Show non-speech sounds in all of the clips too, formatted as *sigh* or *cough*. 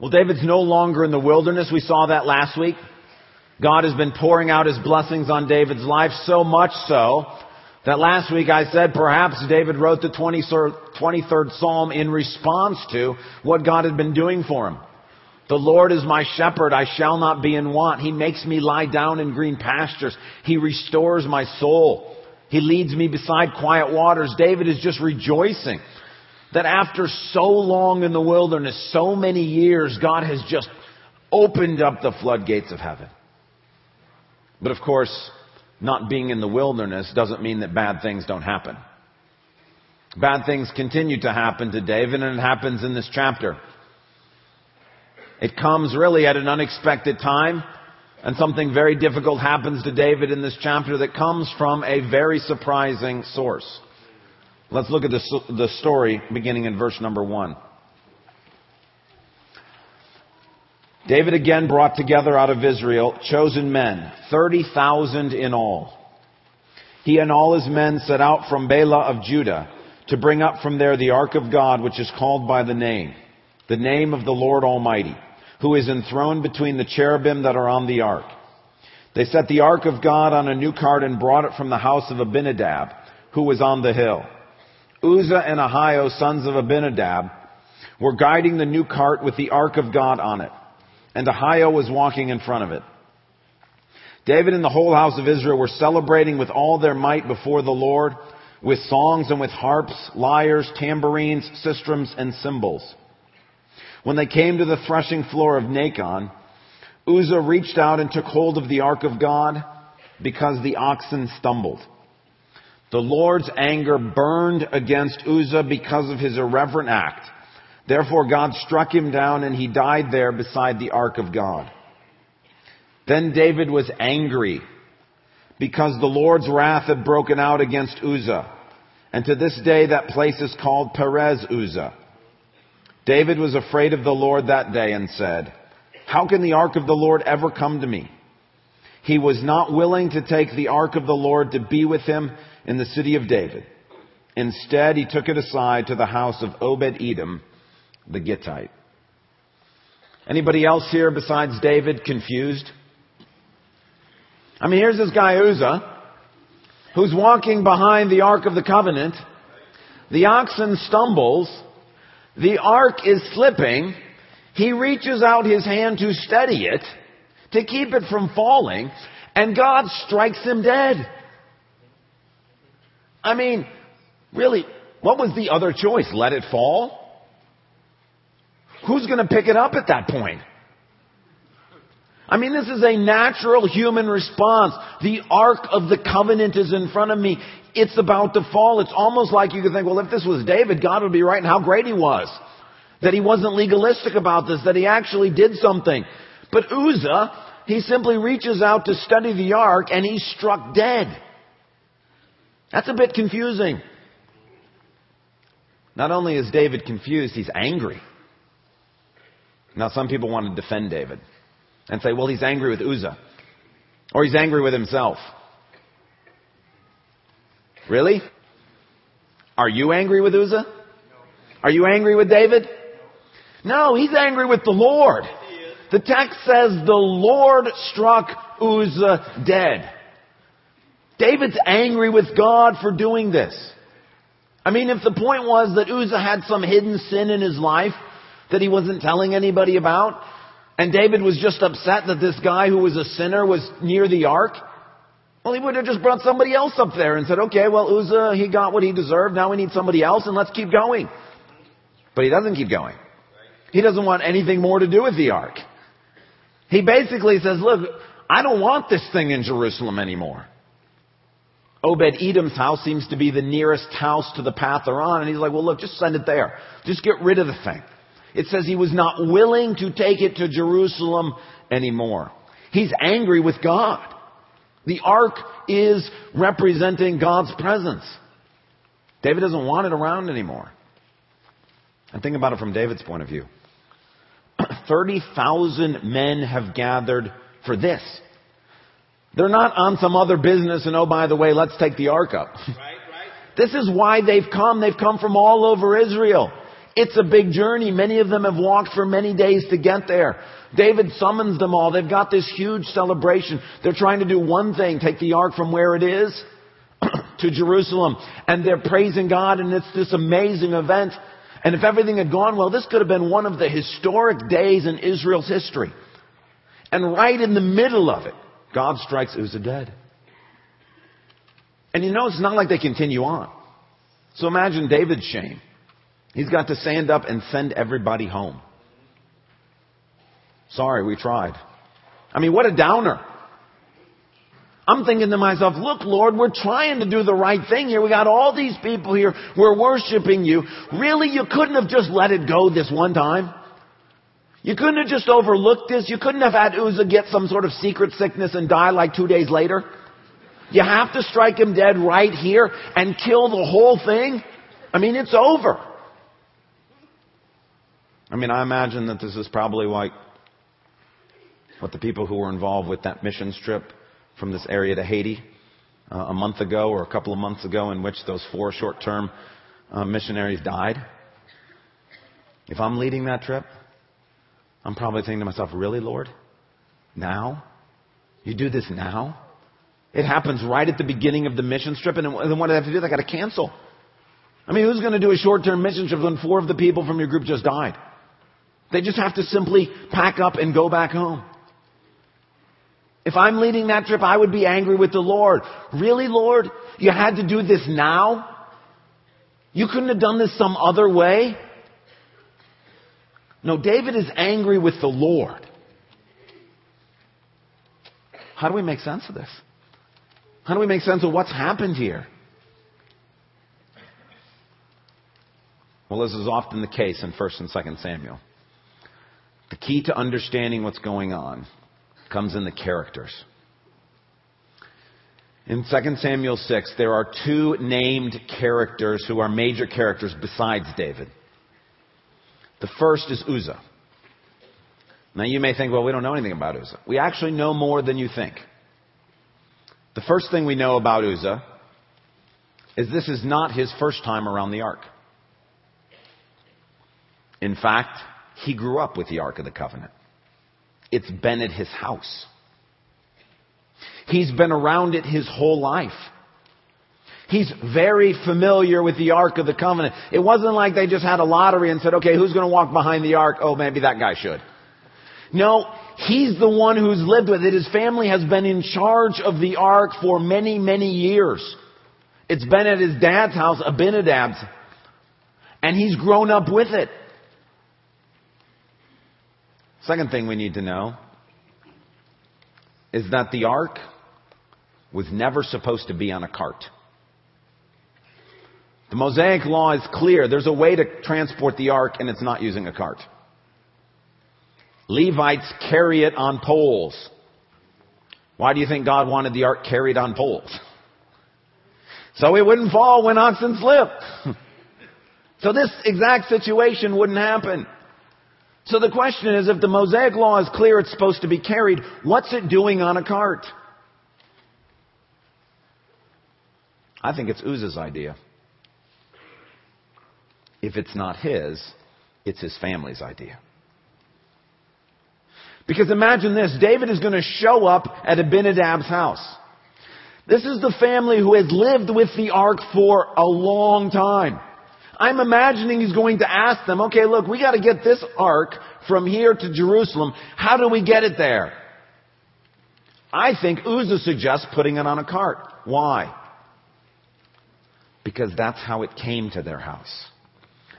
Well, David's no longer in the wilderness. We saw that last week. God has been pouring out his blessings on David's life so much so that last week I said perhaps David wrote the 23rd Psalm in response to what God had been doing for him. The Lord is my shepherd, I shall not be in want. He makes me lie down in green pastures. He restores my soul. He leads me beside quiet waters. David is just rejoicing that after so long in the wilderness, so many years, God has just opened up the floodgates of heaven. But of course, not being in the wilderness doesn't mean that bad things don't happen. Bad things continue to happen to David and it happens in this chapter. It comes really at an unexpected time and something very difficult happens to David in this chapter that comes from a very surprising source. Let's look at the, the story beginning in verse number one. David again brought together out of Israel chosen men, 30,000 in all. He and all his men set out from Baalah of Judah to bring up from there the ark of God, which is called by the name, the name of the Lord Almighty, who is enthroned between the cherubim that are on the ark. They set the ark of God on a new cart and brought it from the house of Abinadab, who was on the hill. Uzzah and Ahio, sons of Abinadab, were guiding the new cart with the ark of God on it, and Ahio was walking in front of it. David and the whole house of Israel were celebrating with all their might before the Lord, with songs and with harps, lyres, tambourines, sistrums, and cymbals. When they came to the threshing floor of Nacon, Uzzah reached out and took hold of the ark of God because the oxen stumbled. The Lord's anger burned against Uzzah because of his irreverent act. Therefore God struck him down and he died there beside the ark of God. Then David was angry because the Lord's wrath had broken out against Uzzah. And to this day that place is called Perez Uzzah. David was afraid of the Lord that day and said, How can the ark of the Lord ever come to me? He was not willing to take the ark of the Lord to be with him in the city of David. Instead, he took it aside to the house of Obed Edom, the Gittite. Anybody else here besides David confused? I mean, here's this guy Uzzah, who's walking behind the Ark of the Covenant. The oxen stumbles. The Ark is slipping. He reaches out his hand to steady it, to keep it from falling, and God strikes him dead. I mean, really, what was the other choice? Let it fall? Who's going to pick it up at that point? I mean, this is a natural human response. The Ark of the Covenant is in front of me. It's about to fall. It's almost like you could think, well, if this was David, God would be right and how great he was. That he wasn't legalistic about this, that he actually did something. But Uzzah, he simply reaches out to study the Ark and he's struck dead. That's a bit confusing. Not only is David confused, he's angry. Now, some people want to defend David and say, well, he's angry with Uzzah. Or he's angry with himself. Really? Are you angry with Uzzah? Are you angry with David? No, he's angry with the Lord. The text says the Lord struck Uzzah dead. David's angry with God for doing this. I mean, if the point was that Uzzah had some hidden sin in his life that he wasn't telling anybody about, and David was just upset that this guy who was a sinner was near the ark, well, he would have just brought somebody else up there and said, okay, well, Uzzah, he got what he deserved. Now we need somebody else and let's keep going. But he doesn't keep going. He doesn't want anything more to do with the ark. He basically says, look, I don't want this thing in Jerusalem anymore. Obed Edom's house seems to be the nearest house to the path they're on. And he's like, well, look, just send it there. Just get rid of the thing. It says he was not willing to take it to Jerusalem anymore. He's angry with God. The ark is representing God's presence. David doesn't want it around anymore. And think about it from David's point of view. *clears throat* 30,000 men have gathered for this. They're not on some other business and oh, by the way, let's take the ark up. Right, right. This is why they've come. They've come from all over Israel. It's a big journey. Many of them have walked for many days to get there. David summons them all. They've got this huge celebration. They're trying to do one thing, take the ark from where it is *clears throat* to Jerusalem. And they're praising God and it's this amazing event. And if everything had gone well, this could have been one of the historic days in Israel's history. And right in the middle of it, God strikes Uzzah dead. And you know, it's not like they continue on. So imagine David's shame. He's got to stand up and send everybody home. Sorry, we tried. I mean, what a downer. I'm thinking to myself, look, Lord, we're trying to do the right thing here. We got all these people here. We're worshiping you. Really, you couldn't have just let it go this one time? You couldn't have just overlooked this? You couldn't have had Uzzah get some sort of secret sickness and die like two days later? You have to strike him dead right here and kill the whole thing? I mean, it's over. I mean, I imagine that this is probably like what the people who were involved with that mission trip from this area to Haiti uh, a month ago or a couple of months ago in which those four short-term uh, missionaries died. If I'm leading that trip, I'm probably thinking to myself, really, Lord? Now? You do this now? It happens right at the beginning of the mission trip, and then what do I have to do? I got to cancel. I mean, who's going to do a short-term mission trip when four of the people from your group just died? They just have to simply pack up and go back home. If I'm leading that trip, I would be angry with the Lord. Really, Lord? You had to do this now? You couldn't have done this some other way? No, David is angry with the Lord. How do we make sense of this? How do we make sense of what's happened here? Well, this is often the case in 1st and 2nd Samuel. The key to understanding what's going on comes in the characters. In 2 Samuel 6, there are two named characters who are major characters besides David. The first is Uzzah. Now you may think, well, we don't know anything about Uzzah. We actually know more than you think. The first thing we know about Uzzah is this is not his first time around the ark. In fact, he grew up with the Ark of the Covenant. It's been at his house. He's been around it his whole life. He's very familiar with the Ark of the Covenant. It wasn't like they just had a lottery and said, okay, who's going to walk behind the Ark? Oh, maybe that guy should. No, he's the one who's lived with it. His family has been in charge of the Ark for many, many years. It's been at his dad's house, Abinadab's, and he's grown up with it. Second thing we need to know is that the ark was never supposed to be on a cart. The Mosaic law is clear. There's a way to transport the ark and it's not using a cart. Levites carry it on poles. Why do you think God wanted the ark carried on poles? *laughs* So it wouldn't fall when oxen slip. *laughs* so this exact situation wouldn't happen. So the question is, if the Mosaic law is clear it's supposed to be carried, what's it doing on a cart? I think it's Uzzah's idea. If it's not his, it's his family's idea. Because imagine this, David is going to show up at Abinadab's house. This is the family who has lived with the ark for a long time. I'm imagining he's going to ask them, okay, look, we got to get this ark from here to Jerusalem. How do we get it there? I think Uzzah suggests putting it on a cart. Why? Because that's how it came to their house.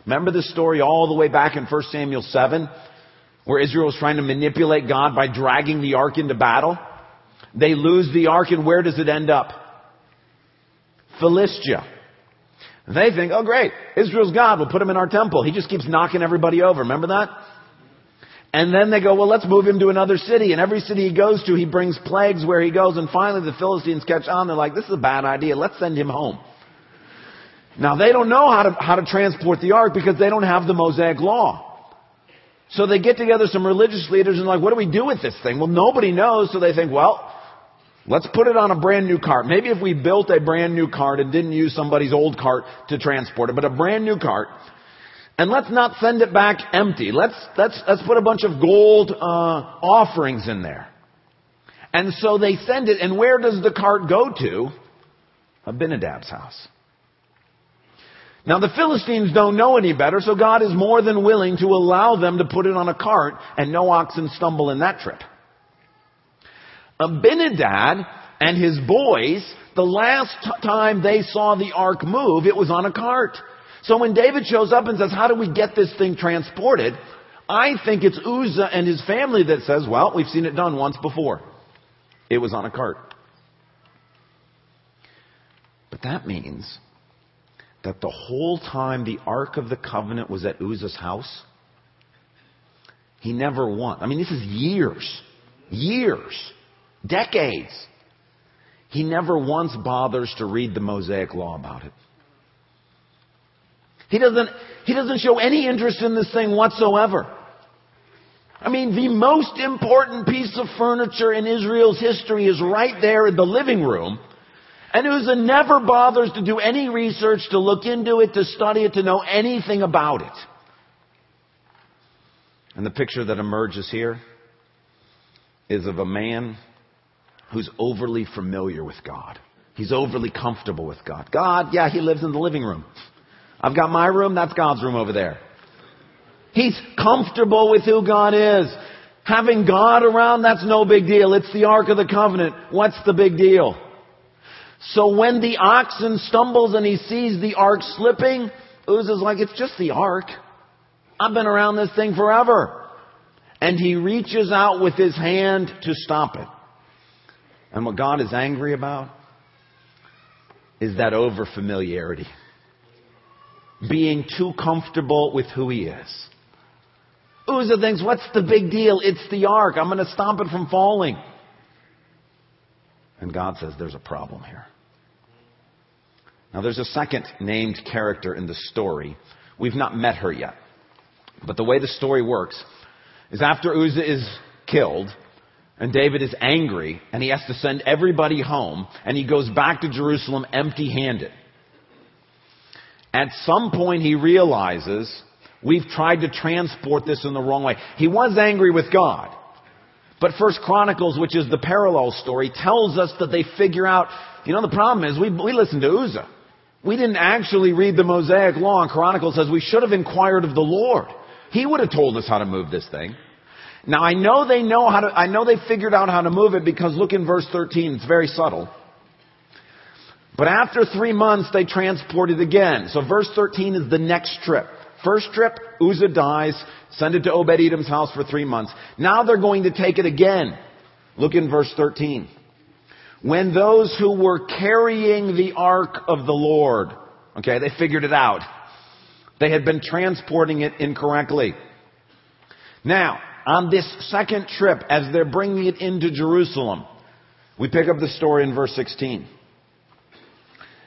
Remember the story all the way back in 1 Samuel 7, where Israel was trying to manipulate God by dragging the ark into battle? They lose the ark and where does it end up? Philistia. They think, oh great, Israel's God, we'll put him in our temple. He just keeps knocking everybody over. Remember that? And then they go, well, let's move him to another city. And every city he goes to, he brings plagues where he goes. And finally the Philistines catch on. They're like, this is a bad idea. Let's send him home. Now they don't know how to, how to transport the ark because they don't have the Mosaic law. So they get together some religious leaders and like, what do we do with this thing? Well, nobody knows. So they think, well, Let's put it on a brand new cart. Maybe if we built a brand new cart and didn't use somebody's old cart to transport it, but a brand new cart, And let's not send it back empty. Let's, let's, let's put a bunch of gold uh, offerings in there. And so they send it, and where does the cart go to? Abinadab's house. Now the Philistines don't know any better, so God is more than willing to allow them to put it on a cart and no oxen stumble in that trip. Abinadab and his boys, the last time they saw the ark move, it was on a cart. So when David shows up and says, how do we get this thing transported? I think it's Uzzah and his family that says, well, we've seen it done once before. It was on a cart. But that means that the whole time the Ark of the Covenant was at Uzzah's house, he never once, I mean, this is years, years, decades. He never once bothers to read the Mosaic law about it. He doesn't, he doesn't show any interest in this thing whatsoever. I mean, the most important piece of furniture in Israel's history is right there in the living room. And Uzzah never bothers to do any research, to look into it, to study it, to know anything about it. And the picture that emerges here is of a man who's overly familiar with God. He's overly comfortable with God. God, yeah, he lives in the living room. I've got my room, that's God's room over there. He's comfortable with who God is. Having God around, that's no big deal. It's the Ark of the Covenant. What's the big deal? So when the oxen stumbles and he sees the ark slipping, Uzzah's like, it's just the ark. I've been around this thing forever. And he reaches out with his hand to stop it. And what God is angry about is that over familiarity. Being too comfortable with who he is. Uzzah thinks, what's the big deal? It's the ark. I'm going to stop it from falling. And God says there's a problem here. Now there's a second named character in the story. We've not met her yet. But the way the story works is after Uzzah is killed, and David is angry, and he has to send everybody home, and he goes back to Jerusalem empty handed. At some point he realizes we've tried to transport this in the wrong way. He was angry with God. But First Chronicles, which is the parallel story, tells us that they figure out, you know, the problem is we, we listen to Uzzah. We didn't actually read the Mosaic Law, and Chronicles says we should have inquired of the Lord. He would have told us how to move this thing. Now I know they know how to, I know they figured out how to move it because look in verse 13, it's very subtle. But after three months, they transported it again. So verse 13 is the next trip. First trip, Uzzah dies, send it to Obed Edom's house for three months. Now they're going to take it again. Look in verse 13. When those who were carrying the ark of the Lord, okay, they figured it out. They had been transporting it incorrectly. Now, on this second trip, as they're bringing it into Jerusalem, we pick up the story in verse 16.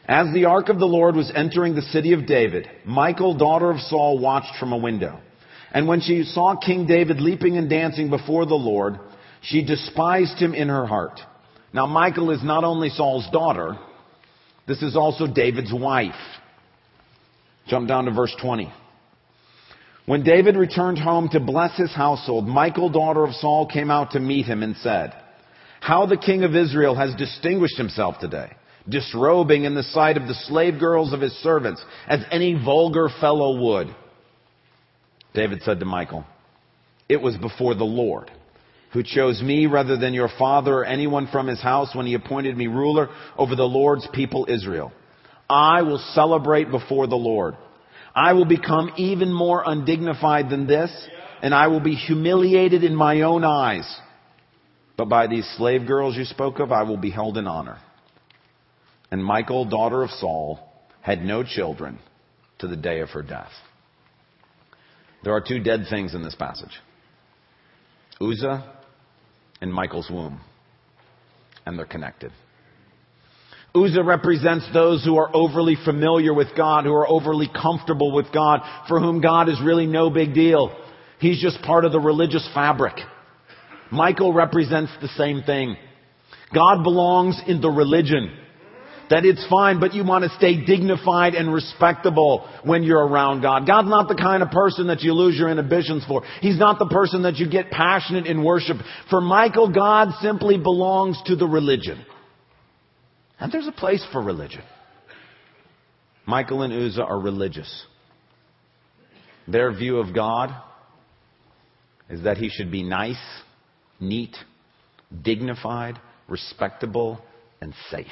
As the ark of the Lord was entering the city of David, Michal, daughter of Saul, watched from a window. And when she saw King David leaping and dancing before the Lord, she despised him in her heart. Now Michal is not only Saul's daughter, this is also David's wife. Jump down to verse 20. When David returned home to bless his household, Michal, daughter of Saul, came out to meet him and said, How the king of Israel has distinguished himself today disrobing in the sight of the slave girls of his servants, as any vulgar fellow would. David said to Michal, It was before the Lord, who chose me rather than your father or anyone from his house when he appointed me ruler over the Lord's people Israel. I will celebrate before the Lord. I will become even more undignified than this, and I will be humiliated in my own eyes. But by these slave girls you spoke of, I will be held in honor. And Michal, daughter of Saul, had no children to the day of her death. There are two dead things in this passage Uzzah and Michal's womb. And they're connected. Uzzah represents those who are overly familiar with God, who are overly comfortable with God, for whom God is really no big deal. He's just part of the religious fabric. Michal represents the same thing. God belongs in the religion. That it's fine, but you want to stay dignified and respectable when you're around God. God's not the kind of person that you lose your inhibitions for. He's not the person that you get passionate in worship. For Michal, God simply belongs to the religion. And there's a place for religion. Michal and Uzzah are religious. Their view of God is that he should be nice, neat, dignified, respectable, and safe.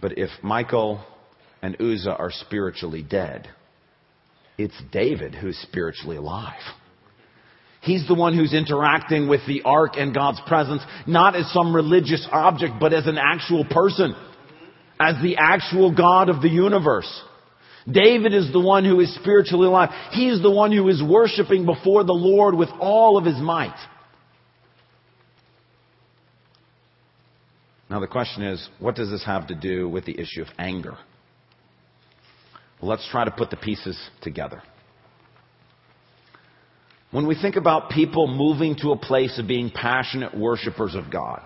But if Michal and Uzzah are spiritually dead, it's David who's spiritually alive. He's the one who's interacting with the ark and God's presence, not as some religious object, but as an actual person, as the actual God of the universe. David is the one who is spiritually alive. He's the one who is worshiping before the Lord with all of his might. Now the question is, what does this have to do with the issue of anger? Well, let's try to put the pieces together. When we think about people moving to a place of being passionate worshipers of God,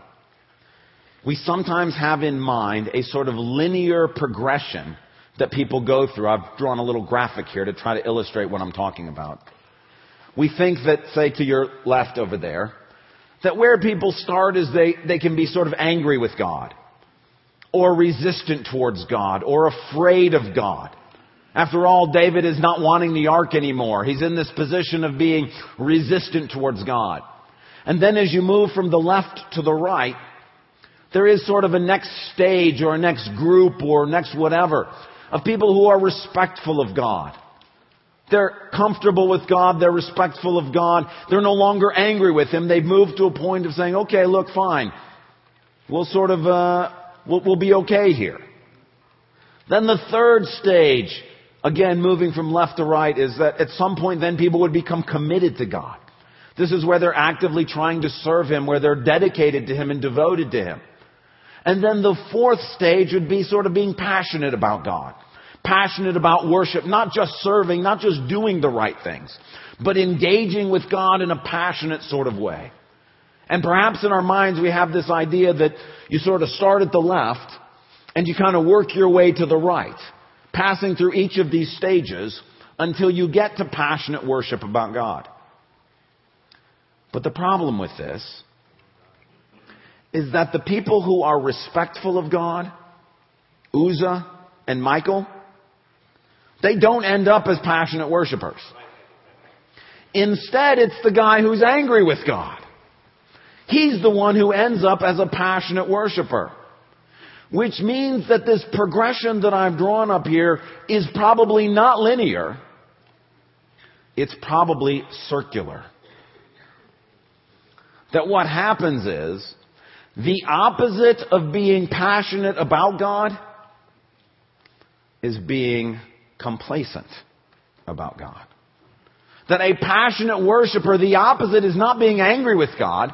we sometimes have in mind a sort of linear progression that people go through. I've drawn a little graphic here to try to illustrate what I'm talking about. We think that, say, to your left over there, that where people start is they, they can be sort of angry with God, or resistant towards God, or afraid of God. After all, David is not wanting the ark anymore. He's in this position of being resistant towards God. And then as you move from the left to the right, there is sort of a next stage or a next group or next whatever of people who are respectful of God. They're comfortable with God. They're respectful of God. They're no longer angry with Him. They've moved to a point of saying, okay, look, fine. We'll sort of, uh, we'll, we'll be okay here. Then the third stage, again, moving from left to right, is that at some point then people would become committed to God. This is where they're actively trying to serve Him, where they're dedicated to Him and devoted to Him. And then the fourth stage would be sort of being passionate about God passionate about worship, not just serving, not just doing the right things, but engaging with God in a passionate sort of way. And perhaps in our minds we have this idea that you sort of start at the left and you kind of work your way to the right, passing through each of these stages until you get to passionate worship about God. But the problem with this is that the people who are respectful of God, Uzzah and Michal, they don't end up as passionate worshipers. Instead, it's the guy who's angry with God. He's the one who ends up as a passionate worshiper. Which means that this progression that I've drawn up here is probably not linear. It's probably circular. That what happens is, the opposite of being passionate about God is being complacent about God. That a passionate worshiper, the opposite is not being angry with God.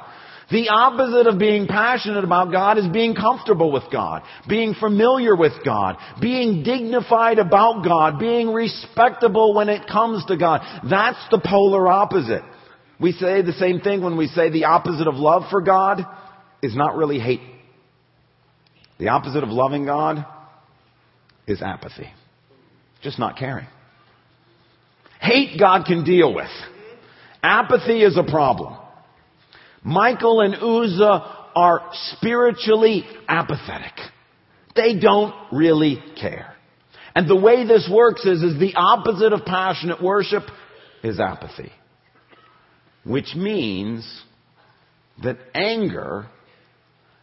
The opposite of being passionate about God is being comfortable with God, being familiar with God, being dignified about God, being respectable when it comes to God. That's the polar opposite. We say the same thing when we say the opposite of love for God is not really hate. The opposite of loving God is apathy. Just not caring. Hate God can deal with. Apathy is a problem. Michal and Uzzah are spiritually apathetic. They don't really care. And the way this works is, is the opposite of passionate worship is apathy. Which means that anger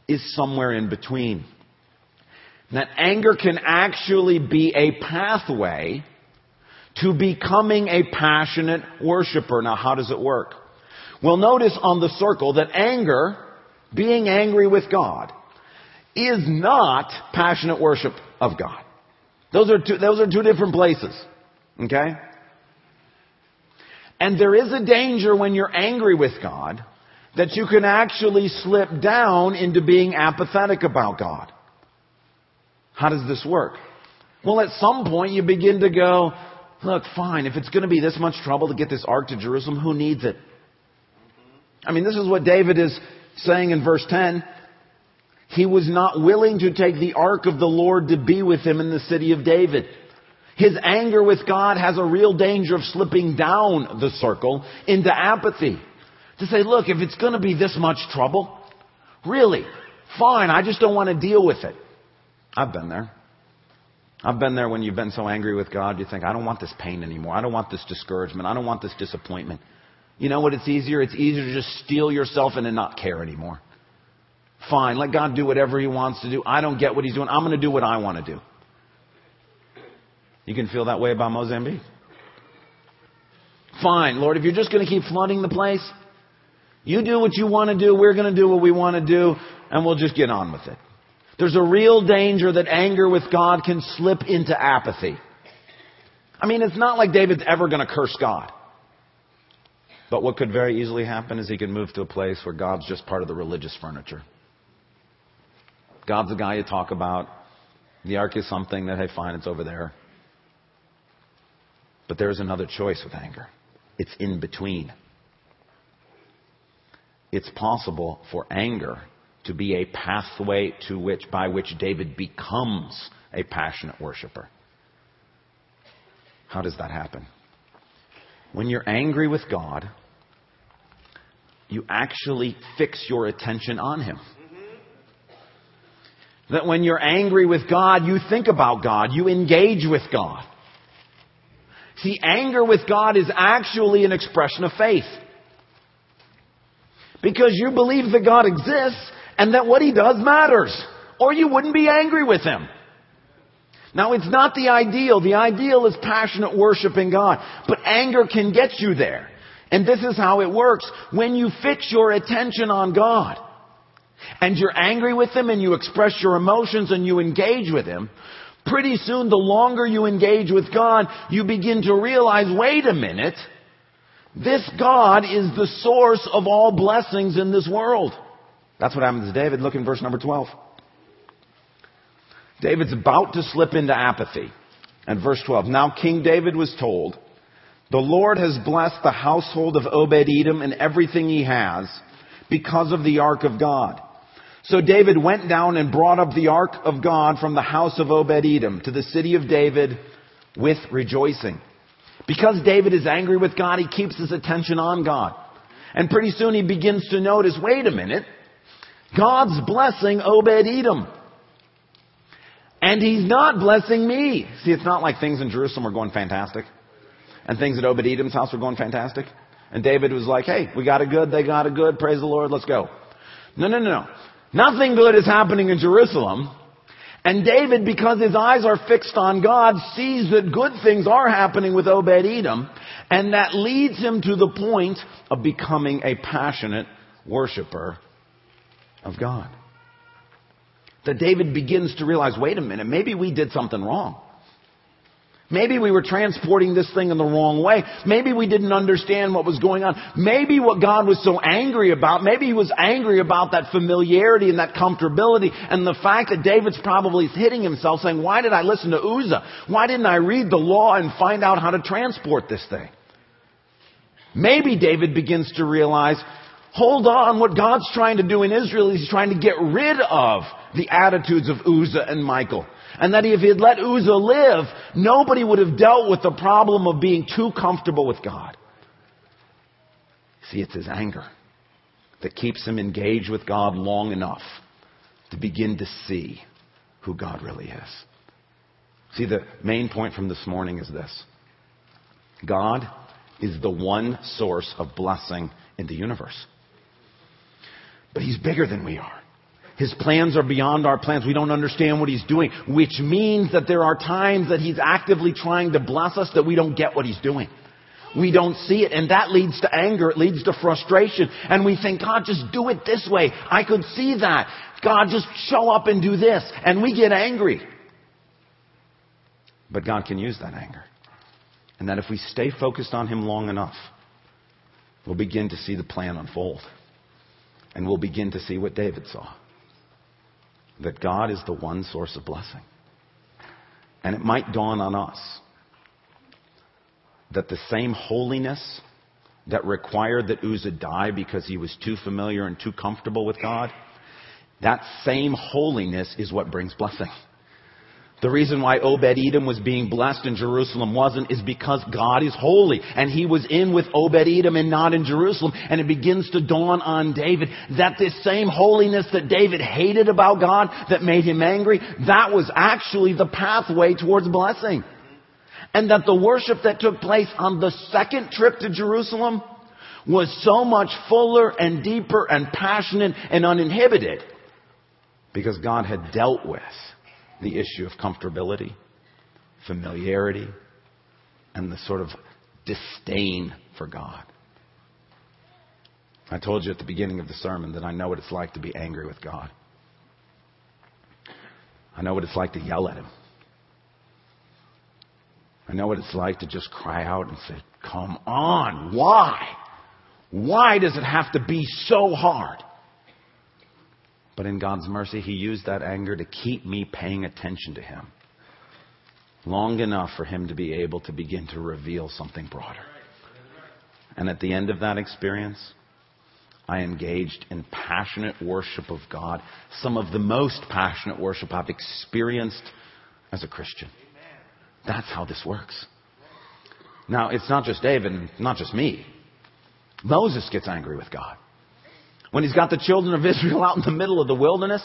is somewhere in between. That anger can actually be a pathway to becoming a passionate worshiper. Now, how does it work? Well, notice on the circle that anger, being angry with God, is not passionate worship of God. Those are two, those are two different places. Okay? And there is a danger when you're angry with God that you can actually slip down into being apathetic about God. How does this work? Well, at some point you begin to go, look, fine, if it's going to be this much trouble to get this ark to Jerusalem, who needs it? I mean, this is what David is saying in verse 10. He was not willing to take the ark of the Lord to be with him in the city of David. His anger with God has a real danger of slipping down the circle into apathy. To say, look, if it's going to be this much trouble, really, fine, I just don't want to deal with it. I've been there. I've been there when you've been so angry with God, you think, I don't want this pain anymore. I don't want this discouragement. I don't want this disappointment. You know what? It's easier. It's easier to just steel yourself and not care anymore. Fine. Let God do whatever He wants to do. I don't get what He's doing. I'm going to do what I want to do. You can feel that way about Mozambique. Fine, Lord, if you're just going to keep flooding the place, you do what you want to do, we're going to do what we want to do, and we'll just get on with it. There's a real danger that anger with God can slip into apathy. I mean, it's not like David's ever going to curse God. But what could very easily happen is he could move to a place where God's just part of the religious furniture. God's the guy you talk about. The ark is something that, hey, fine, it's over there. But there is another choice with anger. It's in between. It's possible for anger to be a pathway to which, by which David becomes a passionate worshiper. How does that happen? When you're angry with God, you actually fix your attention on Him. That when you're angry with God, you think about God, you engage with God. See, anger with God is actually an expression of faith. Because you believe that God exists and that what He does matters. Or you wouldn't be angry with Him. Now it's not the ideal. The ideal is passionate worship in God. But anger can get you there. And this is how it works. When you fix your attention on God, and you're angry with Him and you express your emotions and you engage with Him, pretty soon the longer you engage with God, you begin to realize, wait a minute, this God is the source of all blessings in this world. That's what happens to David. Look in verse number 12. David's about to slip into apathy. And verse 12. Now King David was told, the Lord has blessed the household of Obed-Edom and everything he has because of the ark of God. So David went down and brought up the ark of God from the house of Obed-Edom to the city of David with rejoicing. Because David is angry with God, he keeps his attention on God. And pretty soon he begins to notice, wait a minute, God's blessing Obed-Edom. And he's not blessing me. See, it's not like things in Jerusalem were going fantastic. And things at Obed-Edom's house were going fantastic. And David was like, hey, we got a good, they got a good, praise the Lord, let's go. No, no, no, no. Nothing good is happening in Jerusalem. And David, because his eyes are fixed on God, sees that good things are happening with Obed Edom, and that leads him to the point of becoming a passionate worshiper of God. That David begins to realize, wait a minute, maybe we did something wrong. Maybe we were transporting this thing in the wrong way. Maybe we didn't understand what was going on. Maybe what God was so angry about, maybe he was angry about that familiarity and that comfortability and the fact that David's probably hitting himself saying, why did I listen to Uzzah? Why didn't I read the law and find out how to transport this thing? Maybe David begins to realize, hold on, what God's trying to do in Israel is he's trying to get rid of the attitudes of Uzzah and Michal. And that if he had let Uzzah live, nobody would have dealt with the problem of being too comfortable with God. See, it's his anger that keeps him engaged with God long enough to begin to see who God really is. See, the main point from this morning is this God is the one source of blessing in the universe. But he's bigger than we are. His plans are beyond our plans. We don't understand what He's doing, which means that there are times that He's actively trying to bless us that we don't get what He's doing. We don't see it, and that leads to anger. It leads to frustration. And we think, God, just do it this way. I could see that. God, just show up and do this. And we get angry. But God can use that anger. And that if we stay focused on Him long enough, we'll begin to see the plan unfold. And we'll begin to see what David saw that God is the one source of blessing. And it might dawn on us that the same holiness that required that Uzzah die because he was too familiar and too comfortable with God That same holiness is what brings blessing. The reason why Obed-Edom was being blessed in Jerusalem wasn't is because God is holy and he was in with Obed-Edom and not in Jerusalem and it begins to dawn on David that this same holiness that David hated about God that made him angry, that was actually the pathway towards blessing. And that the worship that took place on the second trip to Jerusalem was so much fuller and deeper and passionate and uninhibited because God had dealt with the issue of comfortability, familiarity, and the sort of disdain for God. I told you at the beginning of the sermon that I know what it's like to be angry with God. I know what it's like to yell at Him. I know what it's like to just cry out and say, Come on, why? Why does it have to be so hard? But in God's mercy, He used that anger to keep me paying attention to Him long enough for Him to be able to begin to reveal something broader. And at the end of that experience, I engaged in passionate worship of God, some of the most passionate worship I've experienced as a Christian. That's how this works. Now, it's not just David not just me. Moses gets angry with God. When he's got the children of Israel *laughs* out in the middle of the wilderness,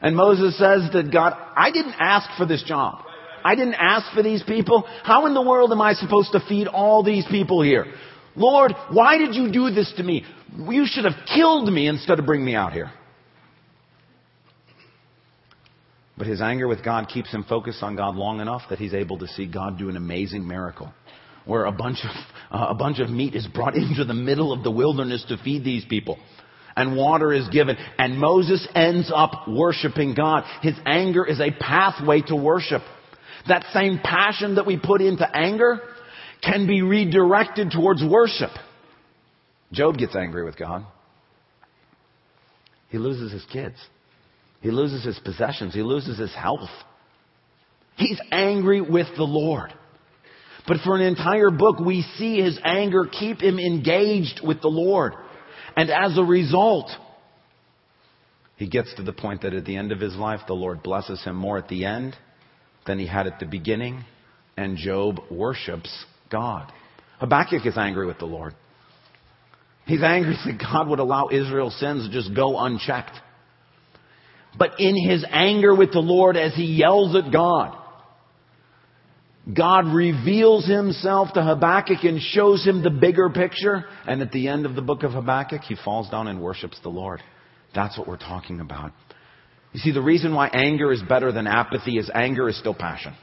and Moses says that God, I didn't ask for this job. I didn't ask for these people. How in the world am I supposed to feed all these people here? Lord, why did you do this to me? You should have killed me instead of bringing me out here. But his anger with God keeps him focused on God long enough that he's able to see God do an amazing miracle where a bunch of, uh, *laughs* a bunch of meat is brought *laughs* into the middle of the wilderness to feed these people. And water is given. And Moses ends up worshiping God. His anger is a pathway to worship. That same passion that we put into anger can be redirected towards worship. Job gets angry with God. He loses his kids. He loses his possessions. He loses his health. He's angry with the Lord. But for an entire book, we see his anger keep him engaged with the Lord. And as a result, he gets to the point that at the end of his life, the Lord blesses him more at the end than he had at the beginning, and Job worships God. Habakkuk is angry with the Lord. He's angry *laughs* that God would allow Israel's sins to just go unchecked. But in his anger with the Lord as he yells at God, God reveals himself to Habakkuk and shows him the bigger picture. And at the end of the book of Habakkuk, he falls down and worships the Lord. That's what we're talking about. You see, the reason why anger is better than apathy is anger is still passion.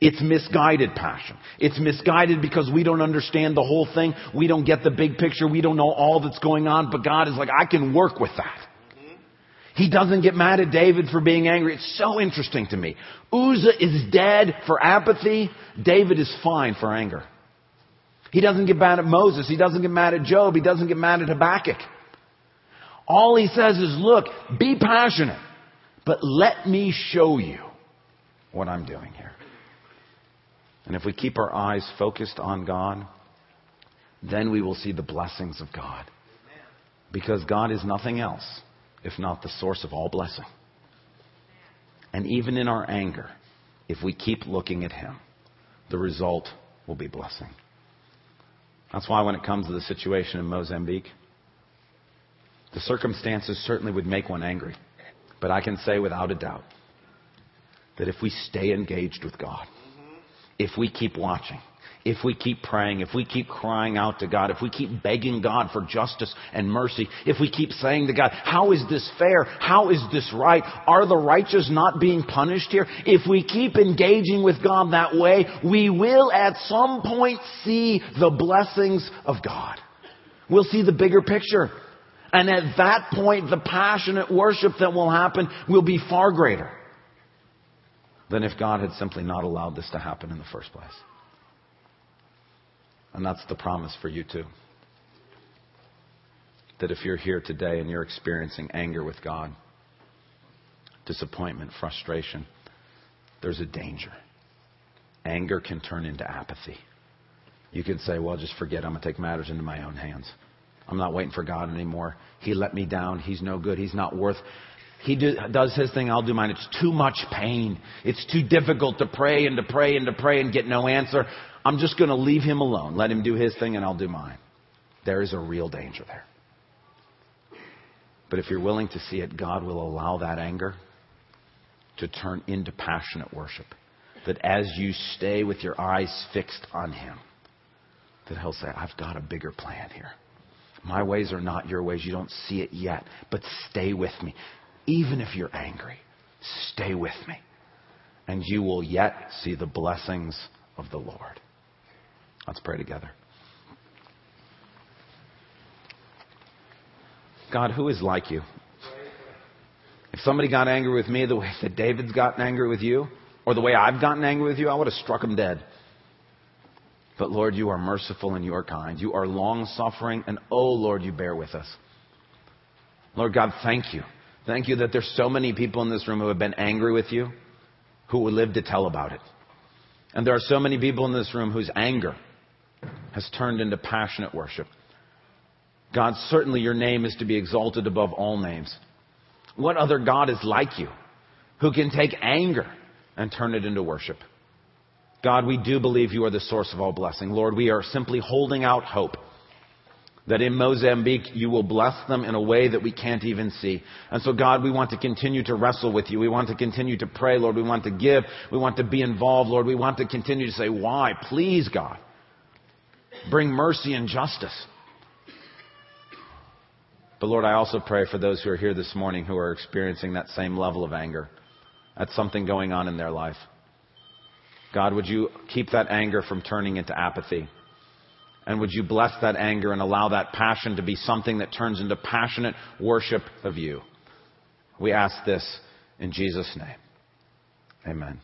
It's misguided passion. It's misguided because we don't understand the whole thing. We don't get the big picture. We don't know all that's going on. But God is like, I can work with that. He doesn't get mad at David for being angry. It's so interesting to me. Uzzah is dead for apathy. David is fine for anger. He doesn't get mad at Moses. He doesn't get mad at Job. He doesn't get mad at Habakkuk. All he says is, look, be passionate, but let me show you what I'm doing here. And if we keep our eyes focused on God, then we will see the blessings of God. Because God is nothing else if not the source of all blessing. And even in our anger, if we keep looking at Him, the result will be blessing. That's why when it comes to the situation in Mozambique, the circumstances certainly would make one angry. But I can say without a doubt that if we stay engaged with God, if we keep watching, if we keep praying, if we keep crying out to God, if we keep begging God for justice and mercy, if we keep saying to God, how is this fair? How is this right? Are the righteous not being punished here? If we keep engaging with God that way, we will at some point see the blessings of God. We'll see the bigger picture. And at that point, the passionate worship that will happen will be far greater than if God had simply not allowed this to happen in the first place. And that's the promise for you too. That if you're here today and you're experiencing anger with God, disappointment, frustration, there's a danger. Anger can turn into apathy. You could say, well, just forget, I'm going to take matters into my own hands. I'm not waiting for God anymore. He let me down. He's no good. He's not worth. He do, does his thing. I'll do mine. It's too much pain. It's too difficult to pray and to pray and to pray and get no answer. I'm just going to leave him alone. Let him do his thing and I'll do mine. There is a real danger there. But if you're willing to see it, God will allow that anger to turn into passionate worship. That as you stay with your eyes fixed on Him, that He'll say, I've got a bigger plan here. My ways are not your ways. You don't see it yet, but stay with me. Even if you're angry, stay with me. And you will yet see the blessings of the Lord. Let's pray together. God, who is like you? If somebody got angry with me the way that David's gotten angry with you, or the way I've gotten angry with you, I would have struck him dead. But Lord, you are merciful and you are kind. You are long suffering, and oh Lord, you bear with us. Lord God, thank you. Thank you that there's so many people in this room who have been angry with you, who will live to tell about it. And there are so many people in this room whose anger has turned into passionate worship. God, certainly your name is to be exalted above all names. What other God is like you who can take anger and turn it into worship? God, we do believe you are the source of all blessing. Lord, we are simply holding out hope that in Mozambique you will bless them in a way that we can't even see. And so, God, we want to continue to wrestle with you. We want to continue to pray, Lord. We want to give. We want to be involved, Lord. We want to continue to say, why? Please, God, bring mercy and justice. But Lord, I also pray for those who are here this morning who are experiencing that same level of anger. That's something going on in their life. God, would you keep that anger from turning into apathy? And would you bless that anger and allow that passion to be something that turns into passionate worship of you? We ask this in Jesus' name. Amen.